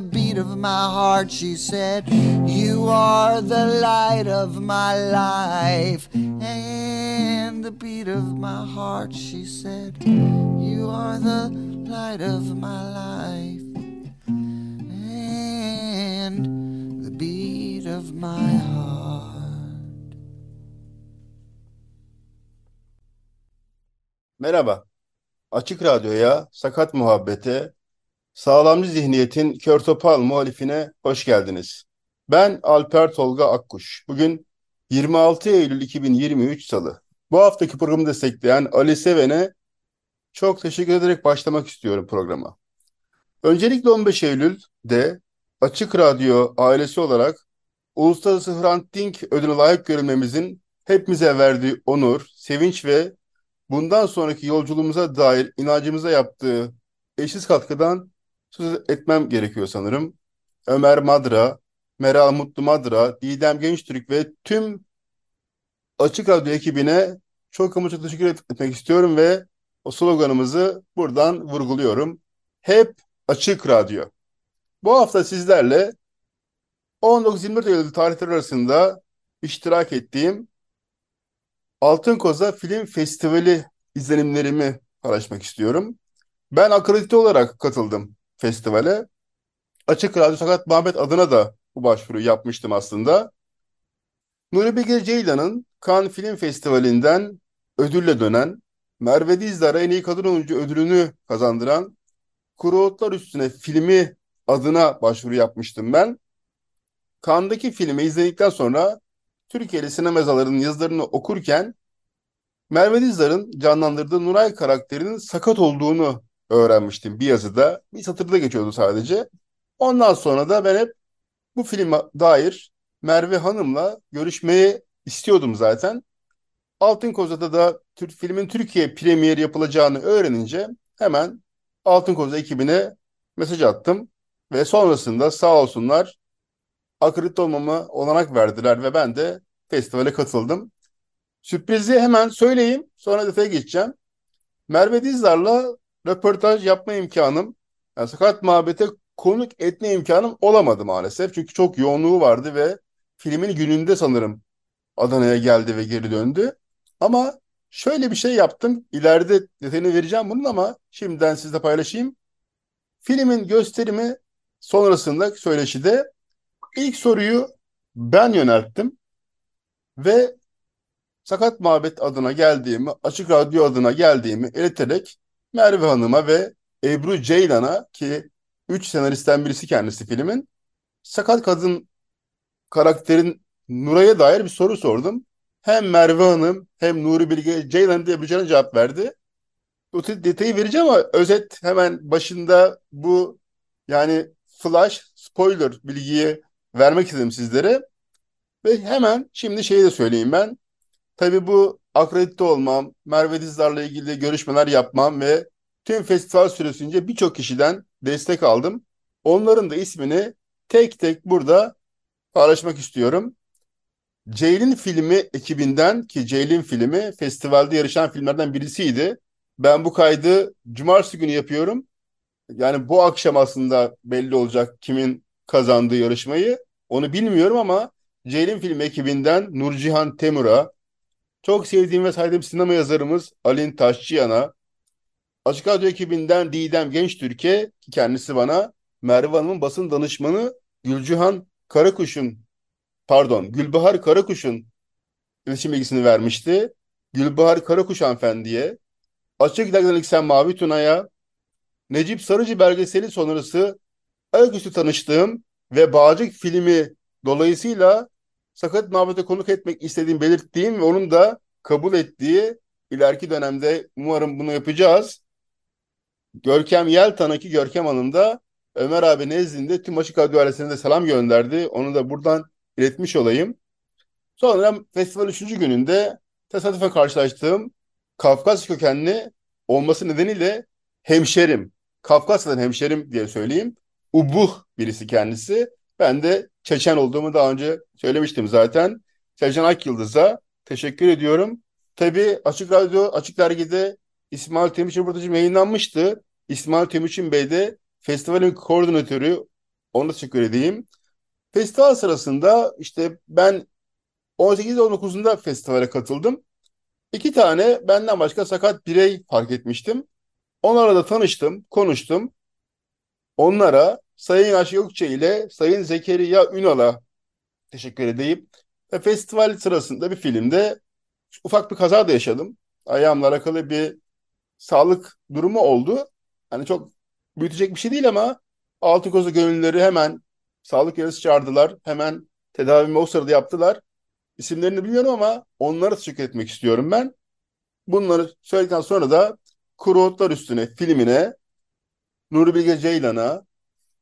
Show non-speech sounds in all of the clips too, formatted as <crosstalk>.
beat of my heart. She said, You are the light of my life and the beat of my heart. She said, You are the light of my life and the beat of my heart. Merhaba. Açık Radyo'ya, Sakat Muhabbete, Sağlamcı Zihniyet'in Kör Topal muhalifine hoş geldiniz. Ben Alper Tolga Akkuş. Bugün 26 Eylül 2023 Salı. Bu haftaki programı destekleyen Ali Seven'e çok teşekkür ederek başlamak istiyorum programa. Öncelikle 15 Eylül'de Açık Radyo ailesi olarak Uluslararası Hrant Dink ödülüne layık görülmemizin hepimize verdiği onur, sevinç ve bundan sonraki yolculuğumuza dair inancımıza yaptığı eşsiz katkıdan söz etmem gerekiyor sanırım. Ömer Madra, Meral Mutlu Madra, Didem Gençtürk ve tüm Açık Radyo ekibine çok ama çok teşekkür etmek istiyorum ve o sloganımızı buradan vurguluyorum. Hep Açık Radyo. Bu hafta sizlerle 19-24 Eylül tarihleri arasında iştirak ettiğim Altın Koza Film Festivali izlenimlerimi paylaşmak istiyorum. Ben akredite olarak katıldım festivale. Açık Radyo Sakat Muhabbet adına da bu başvuruyu yapmıştım aslında. Nuri Bilge Ceylan'ın Cannes Film Festivali'nden ödülle dönen, Merve Dizdar'a en iyi kadın oyuncu ödülünü kazandıran Kuru Otlar Üstüne filmi adına başvuru yapmıştım ben. Cannes'daki filmi izledikten sonra Türkiye'li sinemazalarının yazılarını okurken Merve Dizdar'ın canlandırdığı Nuray karakterinin sakat olduğunu öğrenmiştim bir yazıda. Bir satırda geçiyordu sadece. Ondan sonra da ben hep bu filme dair Merve Hanım'la görüşmeyi istiyordum zaten. Altın Koza'da da Türk filmin Türkiye premieri yapılacağını öğrenince hemen Altın Koza ekibine mesaj attım ve sonrasında sağ olsunlar akredite olmama olanak verdiler ve ben de festivale katıldım. Sürprizi hemen söyleyeyim sonra detaya geçeceğim. Merve Dizdar'la röportaj yapma imkanım, yani sakat muhabbete konuk etme imkanım olamadı maalesef. Çünkü çok yoğunluğu vardı ve filmin gününde sanırım Adana'ya geldi ve geri döndü. Ama şöyle bir şey yaptım. İleride detayını vereceğim bunun ama şimdiden sizle paylaşayım. Filmin gösterimi sonrasında söyleşide ilk soruyu ben yönelttim ve Sakat Muhabbet adına geldiğimi, Açık Radyo adına geldiğimi ileterek Merve Hanım'a ve Ebru Ceylan'a ki üç senaristten birisi kendisi filmin sakat kadın karakterin Nuray'a dair bir soru sordum. Hem Merve Hanım hem Nuri Bilge Ceylan diye Ebru Ceylan cevap verdi. O detayı vereceğim ama özet hemen başında bu yani flash spoiler bilgiyi vermek istedim sizlere. Ve hemen şimdi şeyi de söyleyeyim ben. Tabii bu akredite olmam, Merve Dizdar'la ilgili görüşmeler yapmam ve tüm festival süresince birçok kişiden destek aldım. Onların da ismini tek tek burada paylaşmak istiyorum. Ceylin filmi ekibinden ki Ceylin filmi festivalde yarışan filmlerden birisiydi. Ben bu kaydı cumartesi günü yapıyorum. Yani bu akşam aslında belli olacak kimin kazandığı yarışmayı. Onu bilmiyorum ama Ceylin filmi ekibinden Nurcihan Temur'a, çok sevdiğim ve saydığım sinema yazarımız Alin Taşçıyan'a, Açık Radyo ekibinden Didem Gençtürk'e ki kendisi bana Merve Hanım'ın basın danışmanı Gülcühan Karakuş'un pardon Gülbahar Karakuş'un iletişim bilgisini vermişti. Gülbahar Karakuş hanımefendiye, Açık Dergi'den Sen Mavi Tuna'ya, Necip Sarıcı belgeseli sonrası ayaküstü tanıştığım ve Bağcık filmi dolayısıyla Sakat Muhabbet'e konuk etmek istediğim belirttiğim ve onun da kabul ettiği ileriki dönemde umarım bunu yapacağız. Görkem Yeltan'a ki Görkem Hanım da Ömer abi nezdinde tüm Açık Radyo ailesine de selam gönderdi. Onu da buradan iletmiş olayım. Sonra festival üçüncü gününde tesadüfe karşılaştığım Kafkas kökenli olması nedeniyle hemşerim, Kafkasya'dan hemşerim diye söyleyeyim. Ubuh birisi kendisi. Ben de Çeçen olduğumu daha önce söylemiştim zaten. Selcan Akyıldız'a teşekkür ediyorum. Tabii Açık Radyo, Açık Dergi'de İsmail Timuçin röportajım yayınlanmıştı. İsmail Timuçin Bey de festivalin koordinatörü. Ona teşekkür edeyim. Festival sırasında işte ben 18-19'unda festivale katıldım. İki tane benden başka sakat birey fark etmiştim. Onlarla da tanıştım, konuştum. Onlara Sayın Yaş Gökçe ile Sayın Zekeriya Ünal'a teşekkür edeyim. Ve festival sırasında bir filmde ufak bir kaza da yaşadım. Ayağımla alakalı bir sağlık durumu oldu. Hani çok büyütecek bir şey değil ama altı kozu gönüllüleri hemen sağlık yarısı çağırdılar. Hemen tedavimi o sırada yaptılar. İsimlerini bilmiyorum ama onlara teşekkür etmek istiyorum ben. Bunları söyledikten sonra da Kuru Otlar Üstüne filmine Nuri Bilge Ceylan'a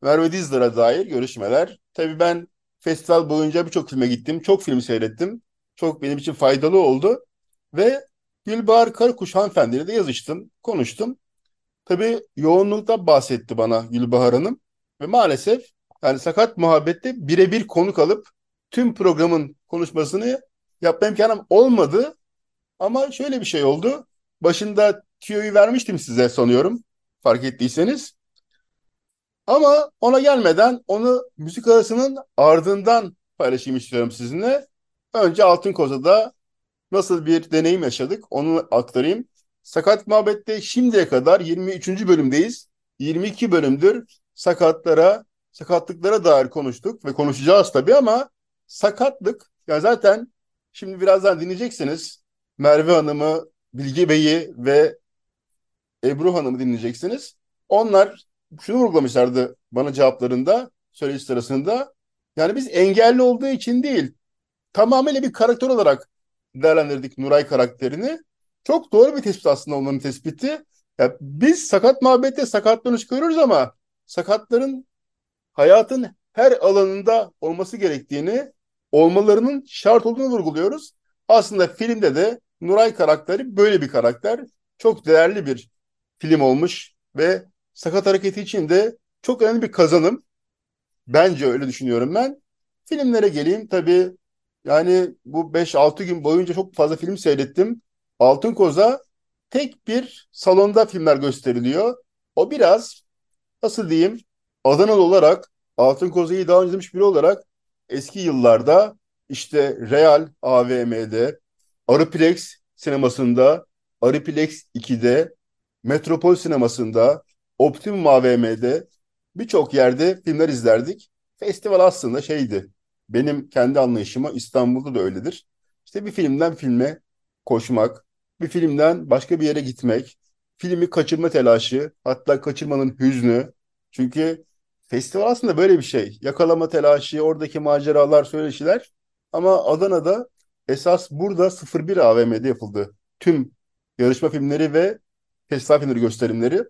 Merve Dizdar'a dair görüşmeler. Tabii ben festival boyunca birçok filme gittim. Çok film seyrettim. Çok benim için faydalı oldu. Ve Gülbahar Karakuş hanımefendiyle de yazıştım, konuştum. Tabii yoğunlukta bahsetti bana Gülbahar Hanım. Ve maalesef yani sakat muhabbette birebir konuk alıp tüm programın konuşmasını yapma imkanım olmadı. Ama şöyle bir şey oldu. Başında tüyoyu vermiştim size sanıyorum. Fark ettiyseniz. Ama ona gelmeden onu müzik arasının ardından paylaşayım istiyorum sizinle. Önce Altın Koza'da nasıl bir deneyim yaşadık onu aktarayım. Sakat Muhabbet'te şimdiye kadar 23. bölümdeyiz. 22 bölümdür sakatlara, sakatlıklara dair konuştuk ve konuşacağız tabii ama sakatlık ya zaten şimdi birazdan dinleyeceksiniz. Merve Hanım'ı, Bilgi Bey'i ve Ebru Hanım'ı dinleyeceksiniz. Onlar şunu vurgulamışlardı bana cevaplarında, söyleyiş sırasında. Yani biz engelli olduğu için değil, tamamıyla bir karakter olarak değerlendirdik Nuray karakterini. Çok doğru bir tespit aslında onların tespiti. Ya biz sakat muhabbette sakatlarını çıkarıyoruz ama sakatların hayatın her alanında olması gerektiğini, olmalarının şart olduğunu vurguluyoruz. Aslında filmde de Nuray karakteri böyle bir karakter. Çok değerli bir film olmuş ve sakat hareketi için de çok önemli bir kazanım. Bence öyle düşünüyorum ben. Filmlere geleyim. Tabii yani bu 5-6 gün boyunca çok fazla film seyrettim. Altın Koza tek bir salonda filmler gösteriliyor. O biraz nasıl diyeyim Adanalı olarak Altın Koza'yı daha önce izlemiş biri olarak eski yıllarda işte Real AVM'de, Ariplex sinemasında, Ariplex 2'de, Metropol sinemasında, Optimum AVM'de birçok yerde filmler izlerdik. Festival aslında şeydi. Benim kendi anlayışıma İstanbul'da da öyledir. İşte bir filmden filme koşmak, bir filmden başka bir yere gitmek, filmi kaçırma telaşı, hatta kaçırmanın hüznü. Çünkü festival aslında böyle bir şey. Yakalama telaşı, oradaki maceralar, söyleşiler. Ama Adana'da esas burada 01 AVM'de yapıldı. Tüm yarışma filmleri ve festival filmleri gösterimleri.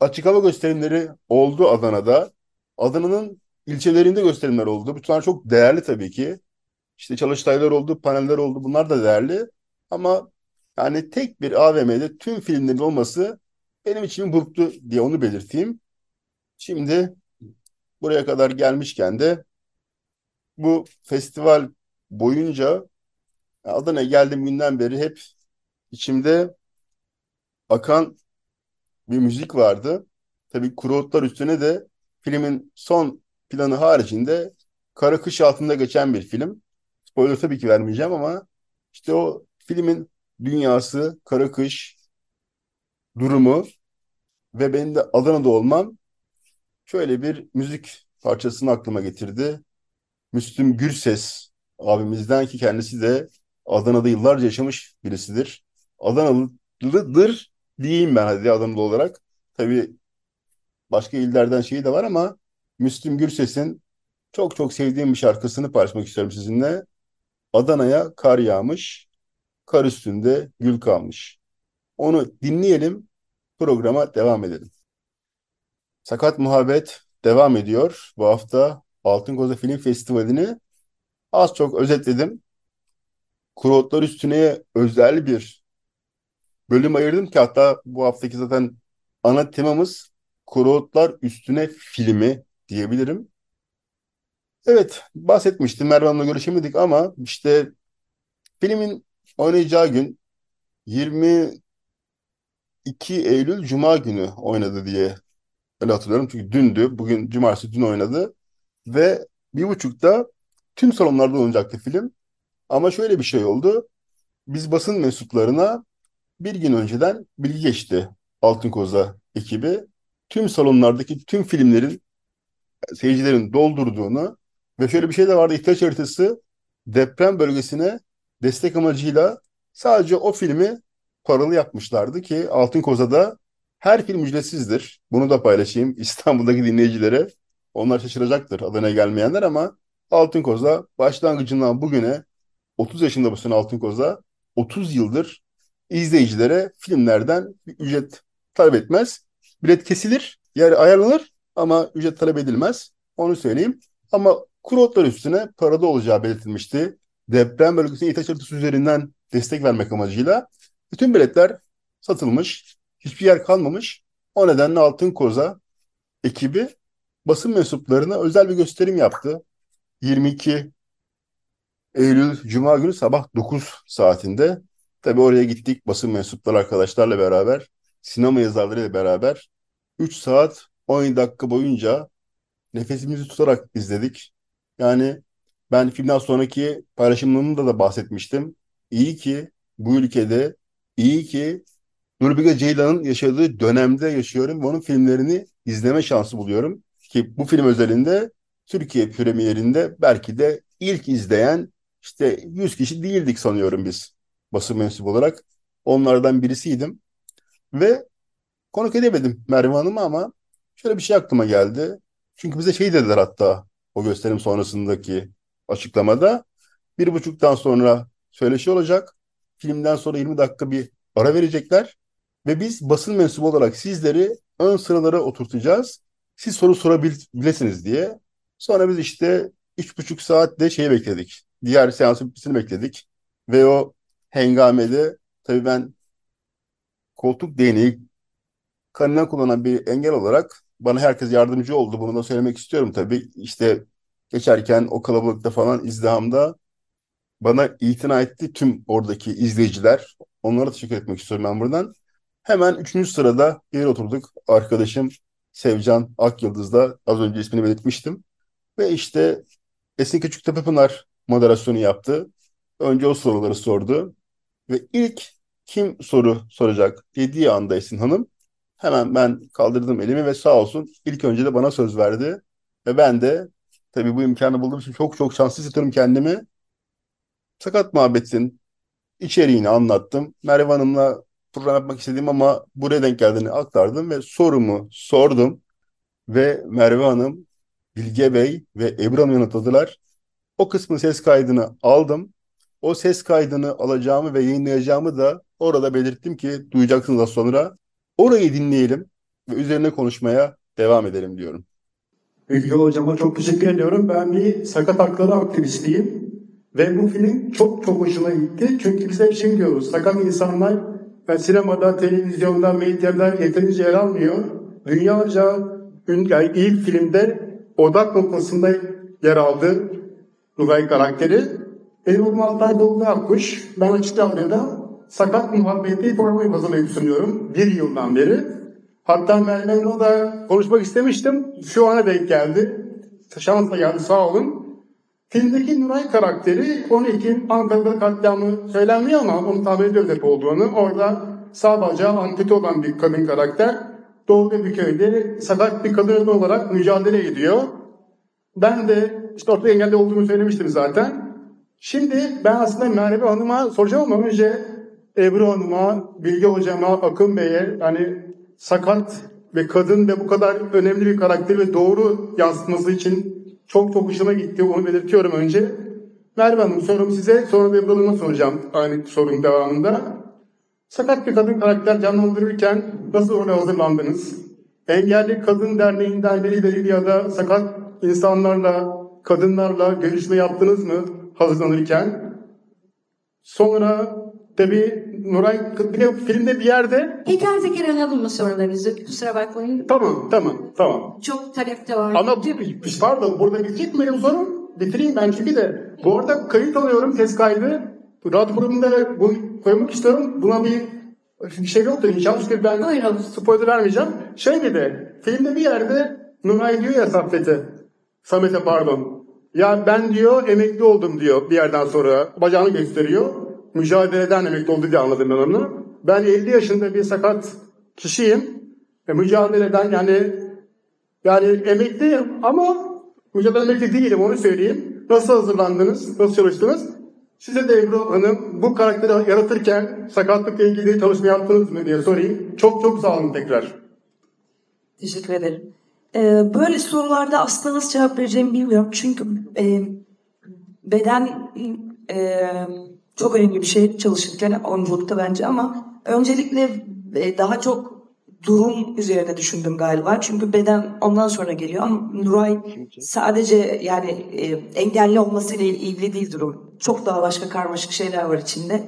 Açık hava gösterimleri oldu Adana'da. Adana'nın ilçelerinde gösterimler oldu. Bunlar çok değerli tabii ki. İşte çalıştaylar oldu, paneller oldu. Bunlar da değerli. Ama yani tek bir AVM'de tüm filmlerin olması benim için burktu diye onu belirteyim. Şimdi buraya kadar gelmişken de bu festival boyunca Adana'ya geldiğim günden beri hep içimde akan bir müzik vardı. Tabii Kuru üstüne de filmin son planı haricinde Kara Kış altında geçen bir film. Spoiler tabii ki vermeyeceğim ama işte o filmin dünyası, Kara Kış durumu ve benim de Adana'da olmam şöyle bir müzik parçasını aklıma getirdi. Müslüm Gürses abimizden ki kendisi de Adana'da yıllarca yaşamış birisidir. Adanalıdır diyeyim ben hadi Adanalı olarak. Tabii başka illerden şeyi de var ama Müslüm Gürses'in çok çok sevdiğim bir şarkısını paylaşmak istiyorum sizinle. Adana'ya kar yağmış, kar üstünde gül kalmış. Onu dinleyelim, programa devam edelim. Sakat Muhabbet devam ediyor. Bu hafta Altın Koza Film Festivali'ni az çok özetledim. Kurotlar üstüne özel bir bölüm ayırdım ki hatta bu haftaki zaten ana temamız Kurotlar üstüne filmi diyebilirim. Evet bahsetmiştim Merve görüşemedik ama işte filmin oynayacağı gün 22 Eylül Cuma günü oynadı diye öyle hatırlıyorum. Çünkü dündü. Bugün cumartesi dün oynadı. Ve bir buçukta tüm salonlarda oynayacaktı film. Ama şöyle bir şey oldu. Biz basın mensuplarına bir gün önceden bilgi geçti Altın Koza ekibi. Tüm salonlardaki tüm filmlerin seyircilerin doldurduğunu ve şöyle bir şey de vardı. İhtiyaç haritası deprem bölgesine destek amacıyla sadece o filmi paralı yapmışlardı ki Altın Koza'da her film ücretsizdir. Bunu da paylaşayım <laughs> İstanbul'daki dinleyicilere. Onlar şaşıracaktır Adana'ya gelmeyenler ama Altın Koza başlangıcından bugüne 30 yaşında bu sene Altın Koza 30 yıldır izleyicilere filmlerden ücret talep etmez. Bilet kesilir, yer ayarlanır ama ücret talep edilmez. Onu söyleyeyim. Ama kurotlar üstüne parada olacağı belirtilmişti. Deprem bölgesine ihtiyaç haritası üzerinden destek vermek amacıyla. Bütün biletler satılmış. Hiçbir yer kalmamış. O nedenle Altın Koza ekibi basın mensuplarına özel bir gösterim yaptı. 22 Eylül Cuma günü sabah 9 saatinde. Tabii oraya gittik basın mensupları arkadaşlarla beraber, sinema yazarlarıyla beraber 3 saat 10 dakika boyunca nefesimizi tutarak izledik. Yani ben filmden sonraki paylaşımlarımda da bahsetmiştim. İyi ki bu ülkede, iyi ki Nurbiga Ceylan'ın yaşadığı dönemde yaşıyorum ve onun filmlerini izleme şansı buluyorum. Ki bu film özelinde Türkiye premierinde belki de ilk izleyen işte 100 kişi değildik sanıyorum biz basın mensubu olarak. Onlardan birisiydim. Ve konuk edemedim Merve Hanım'ı ama şöyle bir şey aklıma geldi. Çünkü bize şey dediler hatta o gösterim sonrasındaki açıklamada. Bir buçuktan sonra söyleşi olacak. Filmden sonra 20 dakika bir ara verecekler. Ve biz basın mensubu olarak sizleri ön sıralara oturtacağız. Siz soru sorabilirsiniz diye. Sonra biz işte üç buçuk saatte şeyi bekledik. Diğer seansın bitmesini bekledik. Ve o hengamede tabii ben koltuk değneği kanına kullanan bir engel olarak bana herkes yardımcı oldu. Bunu da söylemek istiyorum tabii. İşte geçerken o kalabalıkta falan izdihamda bana itina etti tüm oradaki izleyiciler. Onlara teşekkür etmek istiyorum ben buradan. Hemen üçüncü sırada yer oturduk. Arkadaşım Sevcan Akyıldız'da az önce ismini belirtmiştim. Ve işte Esin Küçüktepe moderasyonu yaptı. Önce o soruları sordu. Ve ilk kim soru soracak dediği anda Esin Hanım hemen ben kaldırdım elimi ve sağ olsun ilk önce de bana söz verdi. Ve ben de tabii bu imkanı bulduğum için çok çok şanslı hissediyorum kendimi. Sakat muhabbetin içeriğini anlattım. Merve Hanım'la program yapmak istedim ama buraya denk geldiğini aktardım ve sorumu sordum. Ve Merve Hanım, Bilge Bey ve Ebru Hanım yanıtladılar. O kısmın ses kaydını aldım. O ses kaydını alacağımı ve yayınlayacağımı da orada belirttim ki duyacaksınız az sonra. Orayı dinleyelim ve üzerine konuşmaya devam edelim diyorum. Bilge hocama çok teşekkür ediyorum. Ben bir sakat hakları aktivistiyim. Ve bu film çok çok hoşuma gitti. Çünkü biz hep şey diyoruz. Sakat insanlar ve sinemada, televizyonda, medyada yeterince yer almıyor. Dünyaca yani ilk filmde odak noktasında yer aldı Nugay karakteri. Benim adım Altay Dolgu Akkuş. Ben açık radyoda sakat muhabbeti formayı hazırlayıp sunuyorum. Bir yıldan beri. Hatta Merve da konuşmak istemiştim. Şu ana denk geldi. Şansla geldi sağ olun. Filmdeki Nuray karakteri 12 Ankara'da katliamı söylenmiyor ama onu tahmin ediyoruz hep olduğunu. Orada sağ bacağı ampute olan bir kadın karakter. Doğu bir köyde sakat bir kadın olarak mücadele ediyor. Ben de işte orta engelli olduğumu söylemiştim zaten. Şimdi ben aslında Merve Hanım'a soracağım ama önce Ebru Hanım'a, Bilge Hocam'a, Akın Bey'e yani sakat ve kadın ve bu kadar önemli bir karakteri ve doğru yansıtması için çok çok hoşuma gitti. Onu belirtiyorum önce. Merve Hanım sorum size sonra da Ebru Hanım'a soracağım aynı sorunun devamında. Sakat bir kadın karakter canlandırırken nasıl ona hazırlandınız? Engelli Kadın Derneği'nden biri ya da sakat insanlarla, kadınlarla görüşme yaptınız mı hazırlanırken? Sonra tabii Nuray bir de filmde bir yerde Teker teker alalım mı sorularınızı? Kusura bakmayın. tamam tamam tamam. Çok talep de var. Ama pardon burada bitecek mi benim sorum? Bitireyim ben çünkü de. Bu arada kayıt alıyorum ses kaydı. Radyo programında bunu koymak istiyorum. Buna bir bir şey yoktur inşallah çünkü ben Buyurun. spoiler vermeyeceğim. Şey dedi, filmde bir yerde Nuray diyor ya Saffet'e, Samet'e pardon. Ya ben diyor emekli oldum diyor bir yerden sonra. Bacağını gösteriyor. Mücadeleden emekli oldu diye anladım ben onu. Ben 50 yaşında bir sakat kişiyim. Ve mücadeleden yani yani emekliyim ama mücadele emekli değilim onu söyleyeyim. Nasıl hazırlandınız? Nasıl çalıştınız? Size de Ebru Hanım bu karakteri yaratırken sakatlıkla ilgili çalışma yaptınız mı diye sorayım. Çok çok sağ olun tekrar. Teşekkür ederim. Ee, böyle sorularda aslında nasıl cevap vereceğimi bilmiyorum. Çünkü e, beden e, çok önemli bir şey çalışırken oyunculukta bence ama öncelikle e, daha çok durum üzerine düşündüm galiba. Çünkü beden ondan sonra geliyor ama Nuray sadece yani e, engelli olmasıyla ilgili değil durum. Çok daha başka karmaşık şeyler var içinde.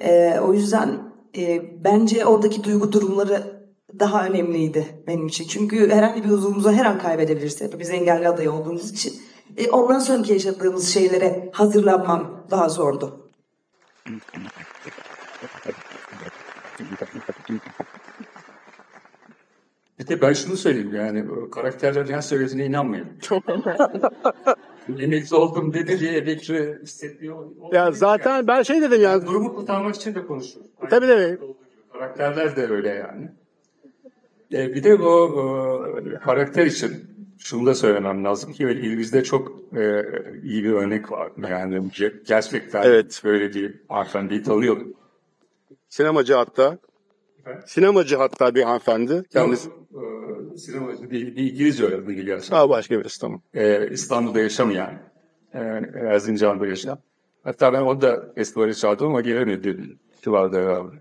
E, o yüzden e, bence oradaki duygu durumları daha önemliydi benim için. Çünkü herhangi bir uzvumuzu her an kaybedebiliriz. Biz engelli adayı olduğumuz için. E, ondan sonraki yaşadığımız şeylere hazırlanmam daha zordu. Bir de ben şunu söyleyeyim yani bu karakterlerin her söylediğine inanmayın. <laughs> emekli oldum dedi diye emekli hissetmiyor. Ya zaten ben şey dedim yani. Durumu kurtarmak için de konuşuyor. Tabii tabii. Karakterler de öyle yani. E, bir de o e, karakter için şunu da söylemem lazım ki elimizde çok e, iyi bir örnek var. Yani ge- gerçekten Evet. böyle bir hanımefendiyi tanıyorum. Sinemacı hatta. Sinemacı hatta bir hanımefendi. Kendisi. E, sinemacı bir, bir İngilizce öğretmeni biliyorsun. Aa başka birisi tamam. e, İstanbul'da yaşamayan, e, Erzincan'da yaşayan. Hatta ben onu da festivale çağırdım ama gelemedi Çıvar'da beraber.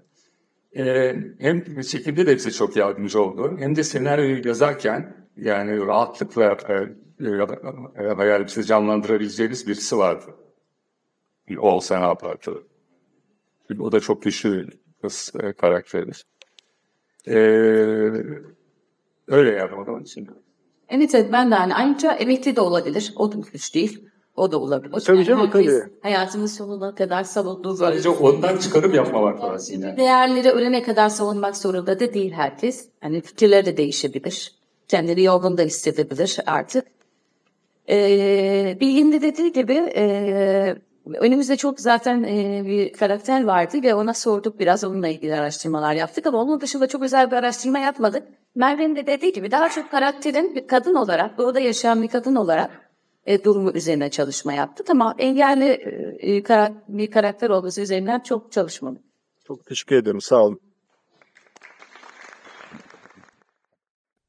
E, hem çekimde de bize çok yardımcı oldu. Hem de senaryoyu yazarken yani rahatlıkla e, e, hayalimizi canlandırabileceğimiz birisi vardı. Bir olsa ne yapardı? O da çok güçlü kız e, karakteri. E, öyle yani o zaman için. Evet evet ben de hani ayrıca emekli de olabilir. O da güç değil. O da olabilir. Tabii canım, herkes tabii. Hayatının sonuna kadar savunduğu Sadece ondan çıkarım yapmamak lazım. Yani. değerleri ölene kadar savunmak zorunda da değil herkes. Hani fikirleri de değişebilir. Kendini yorgun da hissedebilir artık. Ee, Bilgin de dediği gibi e, önümüzde çok zaten e, bir karakter vardı ve ona sorduk biraz onunla ilgili araştırmalar yaptık ama onun dışında çok özel bir araştırma yapmadık. Merve'nin de dediği gibi daha çok karakterin bir kadın olarak, burada yaşayan bir kadın olarak e, durumu üzerine çalışma yaptık ama engelli e, kara- bir karakter olması üzerinden çok çalışmadık. Çok teşekkür ederim. Sağ olun.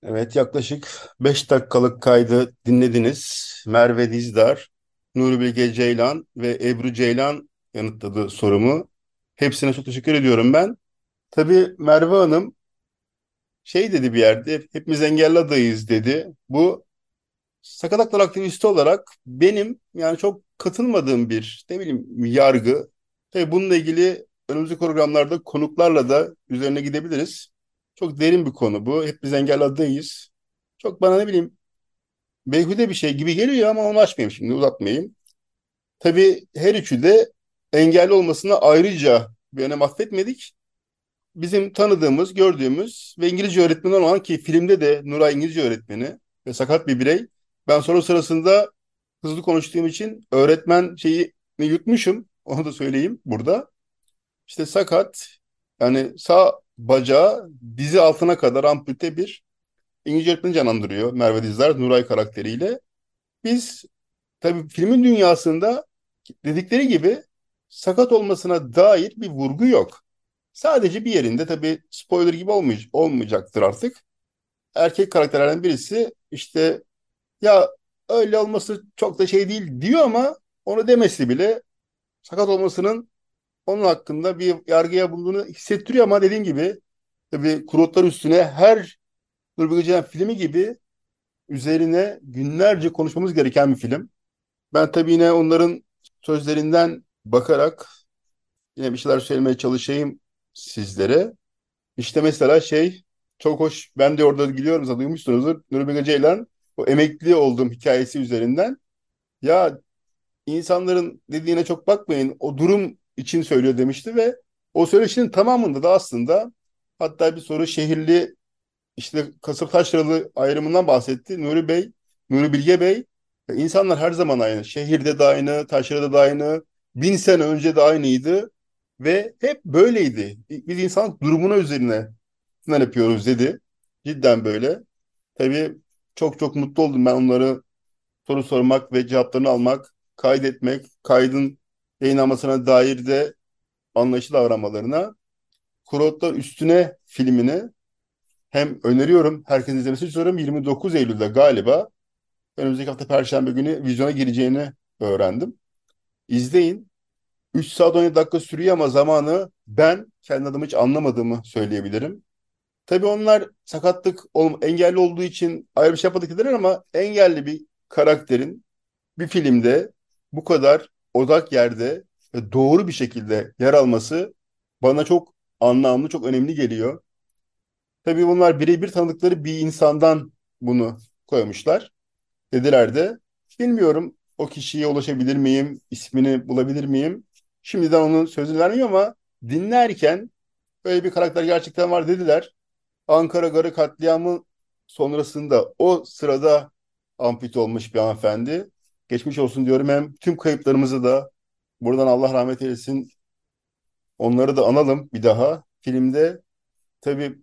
Evet yaklaşık 5 dakikalık kaydı dinlediniz. Merve Dizdar, Nuri Bilge Ceylan ve Ebru Ceylan yanıtladı sorumu. Hepsine çok teşekkür ediyorum ben. Tabii Merve Hanım şey dedi bir yerde, hepimiz engelli adayız dedi. Bu sakat haklar aktivisti olarak benim yani çok katılmadığım bir ne bileyim yargı. Tabii bununla ilgili önümüzdeki programlarda konuklarla da üzerine gidebiliriz. Çok derin bir konu bu. Hep biz adayız. Çok bana ne bileyim beyhude bir şey gibi geliyor ama onu açmayayım şimdi uzatmayayım. Tabii her üçü de engelli olmasına ayrıca bir önem affetmedik. Bizim tanıdığımız, gördüğümüz ve İngilizce öğretmeni olan ki filmde de Nuray İngilizce öğretmeni ve sakat bir birey. Ben soru sırasında hızlı konuştuğum için öğretmen şeyi yutmuşum. <laughs> Onu da söyleyeyim burada. İşte sakat yani sağ bacağı dizi altına kadar ampute bir İngilizce öğretmeni canlandırıyor Merve Dizdar Nuray karakteriyle. Biz tabii filmin dünyasında dedikleri gibi sakat olmasına dair bir vurgu yok. Sadece bir yerinde tabii spoiler gibi olmay olmayacaktır artık. Erkek karakterlerden birisi işte ya öyle olması çok da şey değil diyor ama onu demesi bile sakat olmasının onun hakkında bir yargıya bulunduğunu hissettiriyor ama dediğim gibi tabii kurotlar üstüne her Nuri Bilge filmi gibi üzerine günlerce konuşmamız gereken bir film. Ben tabii yine onların sözlerinden bakarak yine bir şeyler söylemeye çalışayım sizlere. İşte mesela şey çok hoş. Ben de orada gidiyorum zaten duymuşsunuzdur. Nuri Bilge Ceylan o emekli olduğum hikayesi üzerinden ya insanların dediğine çok bakmayın o durum için söylüyor demişti ve o söyleşinin tamamında da aslında hatta bir soru şehirli işte Kasım Taşralı ayrımından bahsetti. Nuri Bey, Nuri Bilge Bey insanlar her zaman aynı. Şehirde de aynı, taşrada da aynı, bin sene önce de aynıydı ve hep böyleydi. Biz insan durumuna üzerine ne yapıyoruz dedi. Cidden böyle. Tabii çok çok mutlu oldum ben onları soru sormak ve cevaplarını almak, kaydetmek, kaydın yayınlanmasına dair de anlayışlı davranmalarına. Kurotlar Üstüne filmini hem öneriyorum, herkesin izlemesini istiyorum. 29 Eylül'de galiba önümüzdeki hafta Perşembe günü vizyona gireceğini öğrendim. İzleyin. 3 saat 17 dakika sürüyor ama zamanı ben kendi adıma hiç anlamadığımı söyleyebilirim. Tabii onlar sakatlık engelli olduğu için ayrı bir şey yapmadık ama engelli bir karakterin bir filmde bu kadar odak yerde doğru bir şekilde yer alması bana çok anlamlı, çok önemli geliyor. Tabii bunlar birebir tanıdıkları bir insandan bunu koymuşlar. Dediler de bilmiyorum o kişiye ulaşabilir miyim, ismini bulabilir miyim? Şimdiden onun sözünü vermiyor ama dinlerken böyle bir karakter gerçekten var dediler. Ankara Garı katliamı sonrasında o sırada ampute olmuş bir hanımefendi. Geçmiş olsun diyorum hem tüm kayıplarımızı da buradan Allah rahmet eylesin onları da analım bir daha. Filmde tabii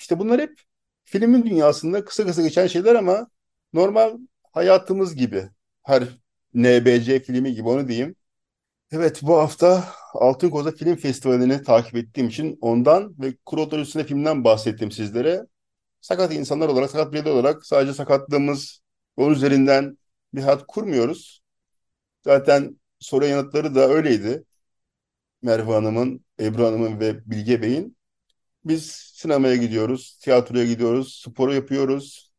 işte bunlar hep filmin dünyasında kısa kısa geçen şeyler ama normal hayatımız gibi. Her NBC filmi gibi onu diyeyim. Evet bu hafta Altın Koza Film Festivali'ni takip ettiğim için ondan ve Kurotlar Üstüne filmden bahsettim sizlere. Sakat insanlar olarak, sakat bireyler olarak sadece sakatlığımız onun üzerinden bir hayat kurmuyoruz. Zaten soru yanıtları da öyleydi. Merve Hanım'ın, Ebru Hanım'ın ve Bilge Bey'in. Biz sinemaya gidiyoruz, tiyatroya gidiyoruz, sporu yapıyoruz.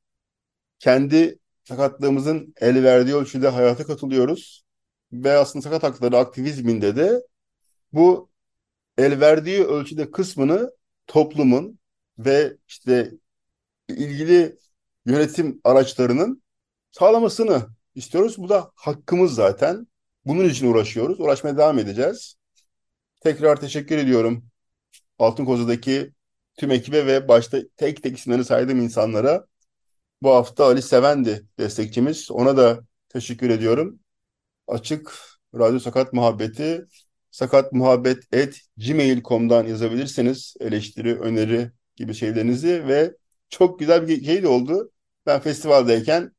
Kendi sakatlığımızın el verdiği ölçüde hayata katılıyoruz ve aslında sakat hakları aktivizminde de bu el verdiği ölçüde kısmını toplumun ve işte ilgili yönetim araçlarının sağlamasını istiyoruz. Bu da hakkımız zaten. Bunun için uğraşıyoruz. Uğraşmaya devam edeceğiz. Tekrar teşekkür ediyorum Altın Koza'daki tüm ekibe ve başta tek tek isimlerini saydığım insanlara. Bu hafta Ali Sevendi destekçimiz. Ona da teşekkür ediyorum açık radyo sakat muhabbeti sakat muhabbet et gmail.com'dan yazabilirsiniz eleştiri, öneri gibi şeylerinizi ve çok güzel bir şey de oldu. Ben festivaldeyken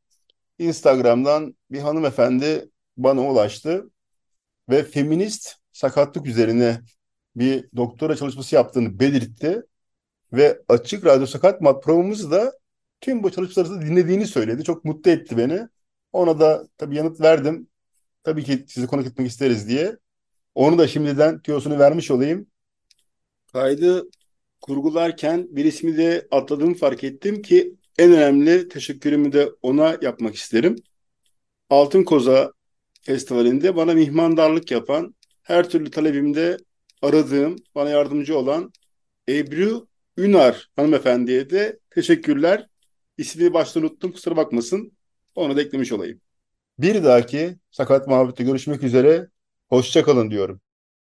Instagram'dan bir hanımefendi bana ulaştı ve feminist sakatlık üzerine bir doktora çalışması yaptığını belirtti ve Açık Radyo Sakat Mat programımızı da tüm bu çalışmaları dinlediğini söyledi. Çok mutlu etti beni. Ona da tabii yanıt verdim tabii ki sizi konuk etmek isteriz diye. Onu da şimdiden tüyosunu vermiş olayım. Kaydı kurgularken bir ismi de atladığımı fark ettim ki en önemli teşekkürümü de ona yapmak isterim. Altın Koza Festivali'nde bana mihmandarlık yapan, her türlü talebimde aradığım, bana yardımcı olan Ebru Ünar hanımefendiye de teşekkürler. İsmini başta unuttum kusura bakmasın. Onu da eklemiş olayım. Bir dahaki Sakat Muhabbet'te görüşmek üzere. Hoşçakalın diyorum.